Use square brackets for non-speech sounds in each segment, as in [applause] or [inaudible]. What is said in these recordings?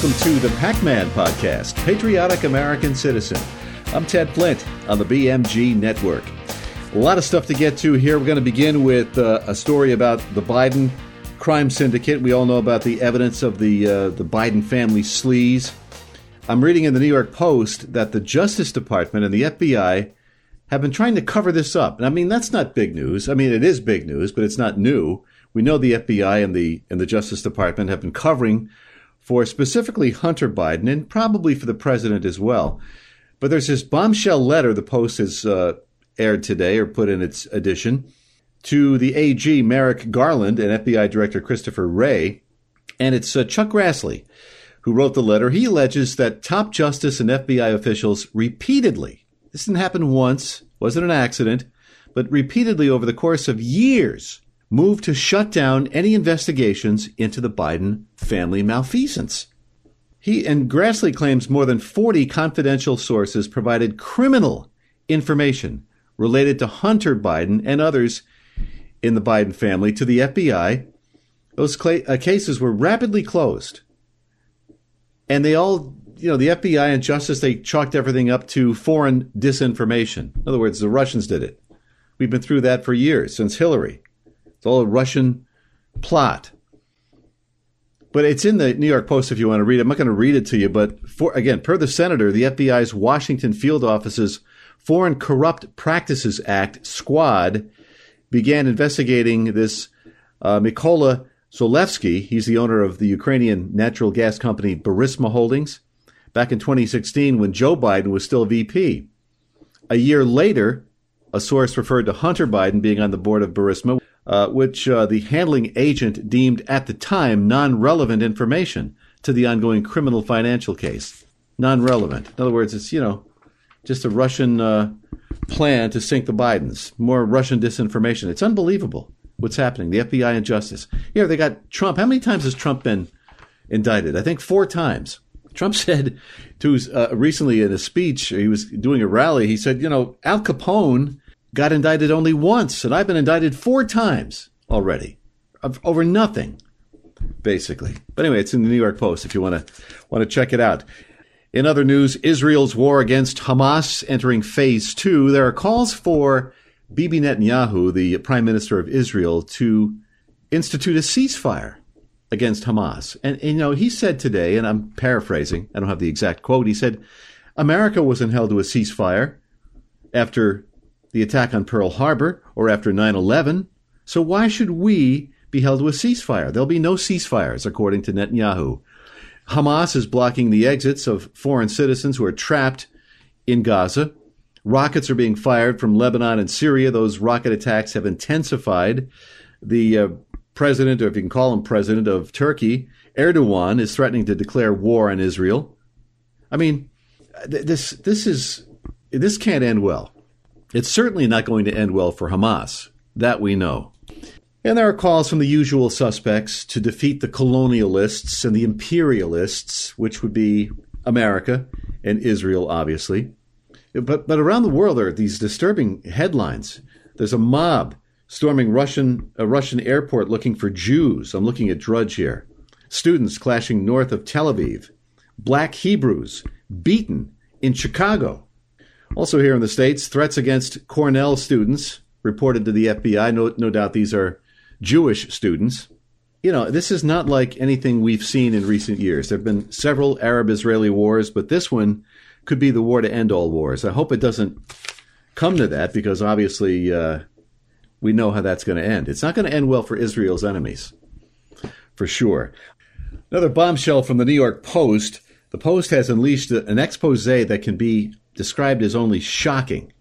welcome to the Pac Man Podcast, Patriotic American Citizen. I'm Ted Flint on the BMG Network. A lot of stuff to get to here. We're going to begin with uh, a story about the Biden crime syndicate. We all know about the evidence of the uh, the Biden family sleaze. I'm reading in the New York Post that the Justice Department and the FBI have been trying to cover this up. And I mean, that's not big news. I mean, it is big news, but it's not new. We know the FBI and the and the Justice Department have been covering for specifically Hunter Biden and probably for the president as well. But there's this bombshell letter the Post has uh, aired today or put in its edition to the AG Merrick Garland and FBI Director Christopher Wray, and it's uh, Chuck Grassley who wrote the letter. He alleges that top justice and FBI officials repeatedly, this didn't happen once, wasn't an accident, but repeatedly over the course of years, moved to shut down any investigations into the Biden family malfeasance. He and Grassley claims more than 40 confidential sources provided criminal information related to Hunter Biden and others in the Biden family to the FBI. Those cl- uh, cases were rapidly closed. And they all, you know, the FBI and Justice, they chalked everything up to foreign disinformation. In other words, the Russians did it. We've been through that for years, since Hillary. It's all a Russian plot. But it's in the New York Post if you want to read it. I'm not going to read it to you, but for, again, per the senator, the FBI's Washington field office's Foreign Corrupt Practices Act squad began investigating this uh, Mykola Zlochevsky. He's the owner of the Ukrainian natural gas company Burisma Holdings. Back in 2016, when Joe Biden was still VP. A year later, a source referred to Hunter Biden being on the board of Burisma uh, which uh, the handling agent deemed at the time non relevant information to the ongoing criminal financial case. Non relevant. In other words, it's, you know, just a Russian uh, plan to sink the Bidens. More Russian disinformation. It's unbelievable what's happening. The FBI and justice. Here, they got Trump. How many times has Trump been indicted? I think four times. Trump [laughs] said to uh, recently in a speech, he was doing a rally, he said, you know, Al Capone got indicted only once, and I've been indicted four times already over nothing, basically. But anyway, it's in the New York Post if you want to want to check it out. In other news, Israel's war against Hamas entering phase two. There are calls for Bibi Netanyahu, the prime minister of Israel, to institute a ceasefire against Hamas. And, and, you know, he said today, and I'm paraphrasing, I don't have the exact quote, he said, America wasn't held to a ceasefire after the attack on Pearl Harbor or after 9 11. So why should we be held to a ceasefire? There'll be no ceasefires, according to Netanyahu. Hamas is blocking the exits of foreign citizens who are trapped in Gaza. Rockets are being fired from Lebanon and Syria. Those rocket attacks have intensified. The uh, president, or if you can call him president of Turkey, Erdogan, is threatening to declare war on Israel. I mean, th- this this is this can't end well. It's certainly not going to end well for Hamas. That we know. And there are calls from the usual suspects to defeat the colonialists and the imperialists, which would be America and Israel, obviously. But, but around the world, there are these disturbing headlines. There's a mob storming Russian, a Russian airport looking for Jews. I'm looking at Drudge here. Students clashing north of Tel Aviv. Black Hebrews beaten in Chicago. Also, here in the States, threats against Cornell students reported to the FBI. No, no doubt these are Jewish students. You know, this is not like anything we've seen in recent years. There have been several Arab Israeli wars, but this one could be the war to end all wars. I hope it doesn't come to that because obviously uh, we know how that's going to end. It's not going to end well for Israel's enemies, for sure. Another bombshell from the New York Post. The Post has unleashed an expose that can be described as only shocking.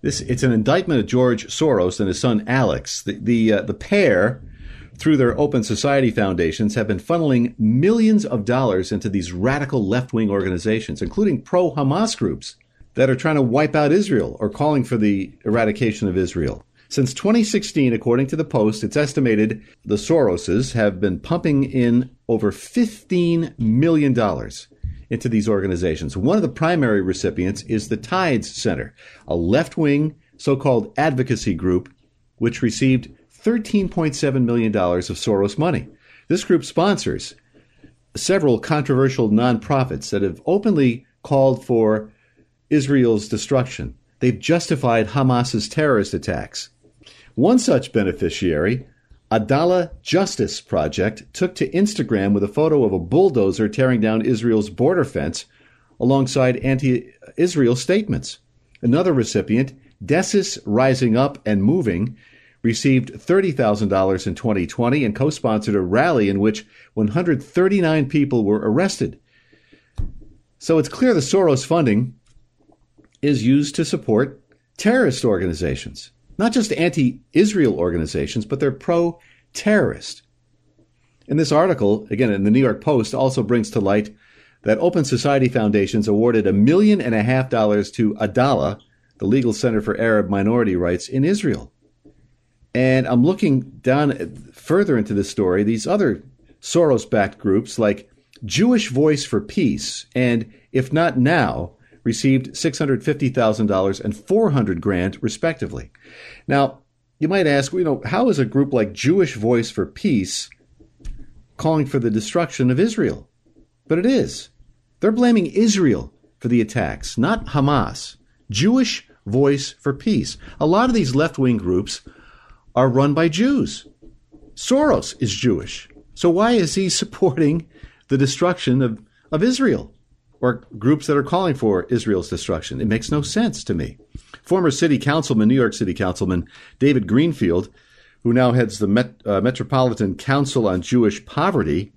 This it's an indictment of George Soros and his son Alex. The the, uh, the pair, through their open society foundations, have been funneling millions of dollars into these radical left wing organizations, including pro Hamas groups that are trying to wipe out Israel or calling for the eradication of Israel. Since 2016, according to the Post, it's estimated the Soroses have been pumping in over $15 million into these organizations. One of the primary recipients is the Tides Center, a left wing so called advocacy group which received $13.7 million of Soros money. This group sponsors several controversial nonprofits that have openly called for Israel's destruction. They've justified Hamas's terrorist attacks. One such beneficiary, Adalah Justice Project, took to Instagram with a photo of a bulldozer tearing down Israel's border fence alongside anti Israel statements. Another recipient, Desis Rising Up and Moving, received $30,000 in 2020 and co sponsored a rally in which 139 people were arrested. So it's clear the Soros funding is used to support terrorist organizations, not just anti Israel organizations, but they're pro terrorist. And this article, again in the New York Post, also brings to light that Open Society Foundations awarded a million and a half dollars to Adalah, the Legal Center for Arab Minority Rights in Israel. And I'm looking down further into this story, these other Soros backed groups like Jewish Voice for Peace and If Not Now received $650,000 and 400 grand respectively. Now, you might ask, you know, how is a group like Jewish Voice for Peace calling for the destruction of Israel? But it is. They're blaming Israel for the attacks, not Hamas. Jewish Voice for Peace. A lot of these left wing groups are run by Jews. Soros is Jewish. So why is he [laughs] supporting the destruction of, of Israel or groups that are calling for Israel's destruction? It makes no sense to me. Former city councilman, New York City councilman David Greenfield, who now heads the Met, uh, Metropolitan Council on Jewish Poverty,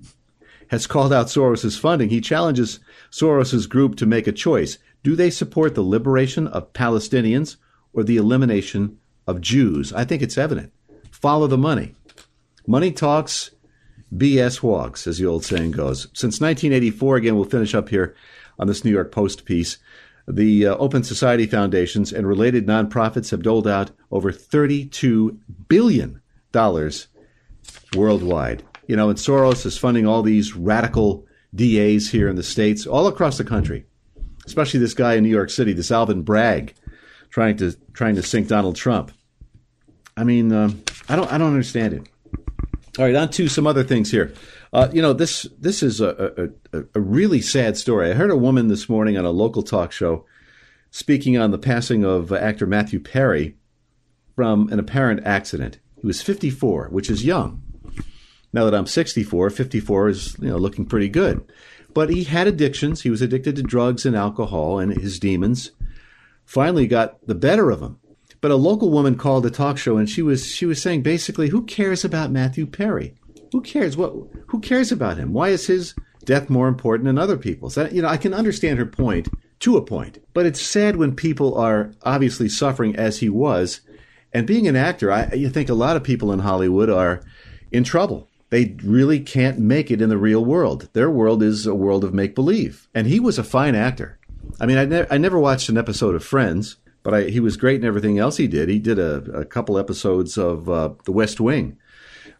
has called out Soros's funding. He challenges Soros's group to make a choice. Do they support the liberation of Palestinians or the elimination of Jews. I think it's evident. Follow the money. Money talks, BS walks, as the old saying goes. Since 1984, again, we'll finish up here on this New York Post piece. The uh, Open Society Foundations and related nonprofits have doled out over $32 billion worldwide. You know, and Soros is funding all these radical DAs here in the States, all across the country, especially this guy in New York City, this Alvin Bragg, trying to trying to sink Donald Trump. I mean, uh, I don't I don't understand it. All right, on to some other things here. Uh, you know, this this is a, a, a really sad story. I heard a woman this morning on a local talk show speaking on the passing of actor Matthew Perry from an apparent accident. He was 54, which is young. Now that I'm 64, 54 is you know looking pretty good. But he had addictions. He was addicted to drugs and alcohol, and his demons finally got the better of him. But a local woman called the talk show and she was she was saying basically, who cares about Matthew Perry? Who cares? What who cares about him? Why is his death more important than other people's? That, you know, I can understand her point to a point, but it's sad when people are obviously suffering as he was. And being an actor, I you think a lot of people in Hollywood are in trouble. They really can't make it in the real world. Their world is a world of make believe. And he was a fine actor. I mean, I, ne- I never watched an episode of Friends, but I, he was great in everything else he did. He did a, a couple episodes of uh, The West Wing,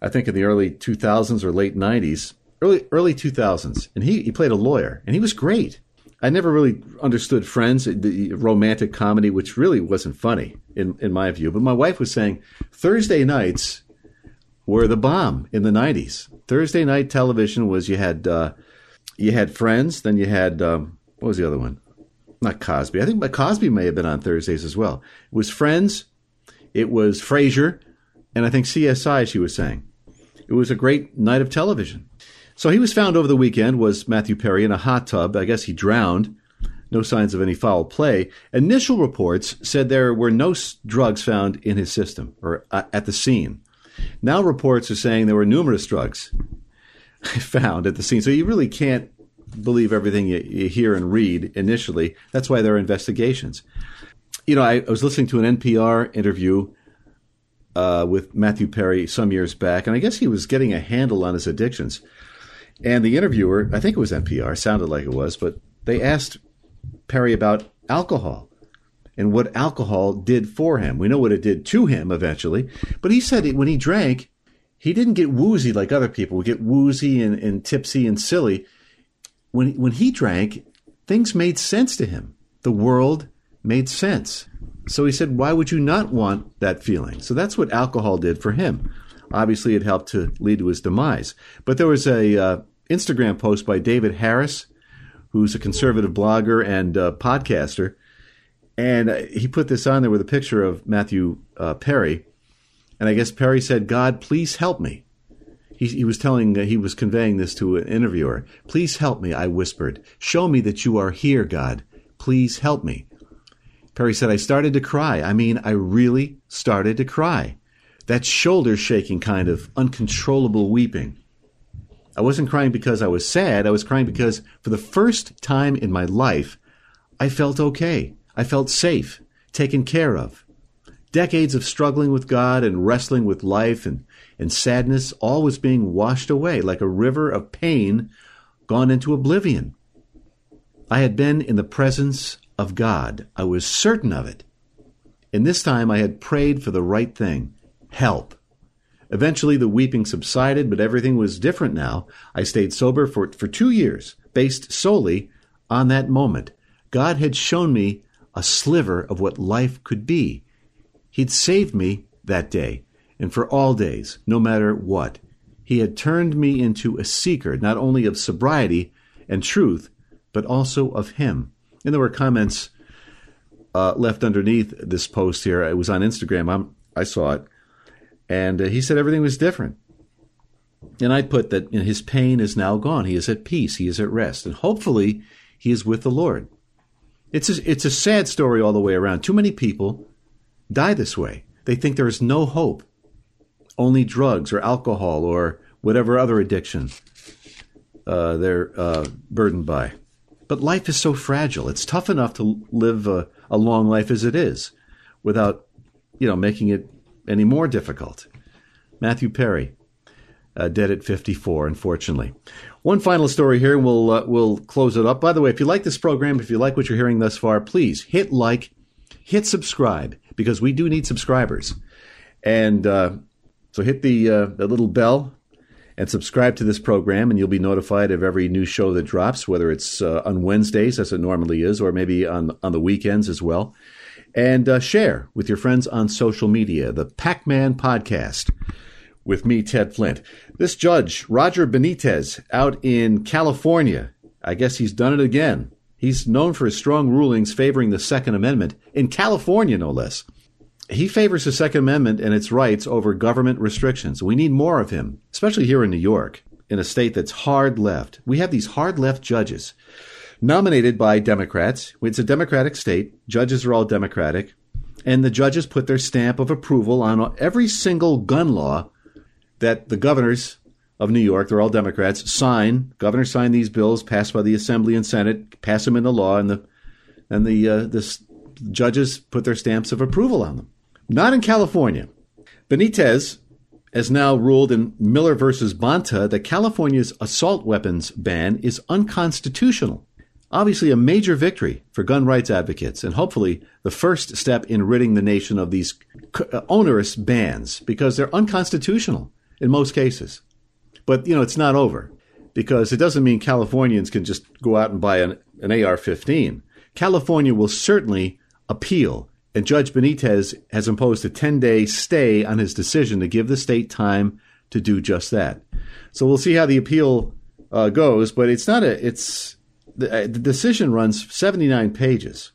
I think in the early 2000s or late 90s, early early 2000s, and he, he played a lawyer, and he was great. I never really understood Friends, the romantic comedy, which really wasn't funny in, in my view. But my wife was saying Thursday nights were the bomb in the 90s. Thursday night television was you had uh, you had Friends, then you had um, what was the other one? not Cosby. I think Cosby may have been on Thursdays as well. It was Friends, it was Frasier, and I think CSI. She was saying it was a great night of television. So he was found over the weekend. Was Matthew Perry in a hot tub? I guess he drowned. No signs of any foul play. Initial reports said there were no drugs found in his system or uh, at the scene. Now reports are saying there were numerous drugs [laughs] found at the scene. So you really can't believe everything you, you hear and read initially. That's why there are investigations. You know, I, I was listening to an NPR interview uh, with Matthew Perry some years back, and I guess he was getting a handle on his addictions. And the interviewer, I think it was NPR, sounded like it was, but they asked Perry about alcohol and what alcohol did for him. We know what it did to him eventually, but he said when he drank, he didn't get woozy like other people would get woozy and, and tipsy and silly when when he drank, things made sense to him. The world made sense. So he said, "Why would you not want that feeling?" So that's what alcohol did for him. Obviously, it helped to lead to his demise. But there was a uh, Instagram post by David Harris, who's a conservative blogger and uh, podcaster. And uh, he put this on there with a picture of Matthew uh, Perry. And I guess Perry said, God, please help me. He, he was telling, uh, he was conveying this to an interviewer. Please help me, I whispered. Show me that you are here, God. Please help me. Perry said, I started to cry. I mean, I really started to cry. That shoulder shaking kind of uncontrollable weeping. I wasn't crying because I was sad. I was crying because for the first time in my life, I felt okay. I felt safe, taken care of. Decades of struggling with God and wrestling with life and, and sadness, all was being washed away like a river of pain gone into oblivion. I had been in the presence of God. I was certain of it. And this time I had prayed for the right thing help. Eventually the weeping subsided, but everything was different now. I stayed sober for, for two years, based solely on that moment. God had shown me a sliver of what life could be. He'd saved me that day, and for all days, no matter what. He had turned me into a seeker, not only of sobriety and truth, but also of Him. And there were comments uh, left underneath this post here. It was on Instagram. I'm, i saw it. And uh, he said everything was different. And I put that you know, his pain is now gone. He is at peace. He is at rest. And hopefully he is with the Lord. It's a, it's a sad story all the way around. Too many people die this way. They think there is no hope, only drugs or alcohol or whatever other addiction uh, they're uh, burdened by. But life is so fragile. It's tough enough to live a, a long life as it is without, you know, making it any more difficult. Matthew Perry, uh, dead at 54, unfortunately. One final story here, and we'll uh, we'll close it up. By the way, if you like this program, if you like what you're hearing thus far, please hit like, hit subscribe because we do need subscribers, and uh, so hit the uh, the little bell and subscribe to this program, and you'll be notified of every new show that drops, whether it's uh, on Wednesdays as it normally is, or maybe on on the weekends as well. And uh, share with your friends on social media the Pac Man Podcast with me, Ted Flint. This judge, Roger Benitez, out in California, I guess he's done it again. He's known for his strong rulings favoring the Second Amendment, in California, no less. He favors the Second Amendment and its rights over government restrictions. We need more of him, especially here in New York, in a state that's hard left. We have these hard left judges nominated by Democrats. It's a Democratic state. Judges are all Democratic. And the judges put their stamp of approval on every single gun law that the governors of New York, they're all Democrats, sign. Governors sign these bills passed by the Assembly and Senate, pass them into law, and the and the uh, the judges put their stamps of approval on them. Not in California. Benitez has now ruled in Miller versus Bonta that California's assault weapons ban is unconstitutional. Obviously, a major victory for gun rights advocates, and hopefully the first step in ridding the nation of these uh, onerous bans because they're unconstitutional in most cases. But, you know, it's not over because it doesn't mean Californians can just go out and buy an, an AR 15. California will certainly appeal and Judge Benitez has imposed a 10 day stay on his decision to give the state time to do just that. So we'll see how the appeal uh, goes, but it's not a, it's, the, uh, the decision runs 79 pages.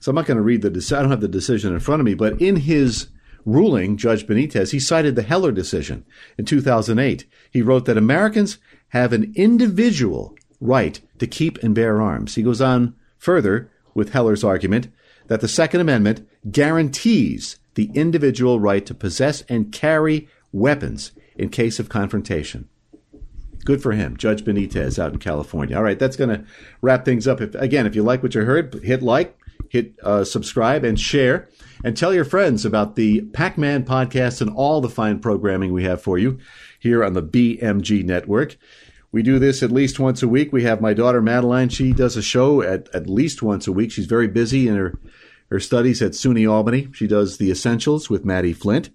So I'm not going to read the decision. I don't have the decision in front of me, but in his ruling, Judge Benitez, he cited the Heller decision in 2008. He wrote that Americans have an individual right to keep and bear arms. He goes on further with Heller's argument that the Second Amendment guarantees the individual right to possess and carry weapons in case of confrontation. Good for him, Judge Benitez out in California. All right, that's going to wrap things up. If, again, if you like what you heard, hit like, hit uh, subscribe, and share. And tell your friends about the Pac Man podcast and all the fine programming we have for you here on the BMG network. We do this at least once a week. We have my daughter Madeline. She does a show at, at least once a week. She's very busy in her, her studies at SUNY Albany. She does the essentials with Maddie Flint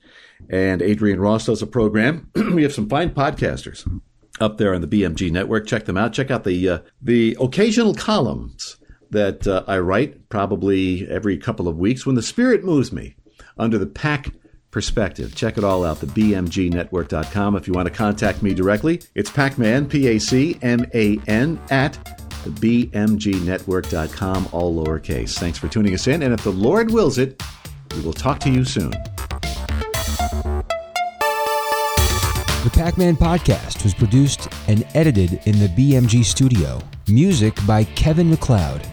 and Adrian Ross does a program. [clears throat] we have some fine podcasters up there on the BMG network. Check them out. Check out the, uh, the occasional columns that uh, I write probably every couple of weeks when the spirit moves me under the Pac perspective. Check it all out, the BMGnetwork.com. If you want to contact me directly, it's Pacman, P A C M A N, at the BMGnetwork.com, all lowercase. Thanks for tuning us in, and if the Lord wills it, we will talk to you soon. The Pac Man podcast was produced and edited in the BMG studio. Music by Kevin MacLeod.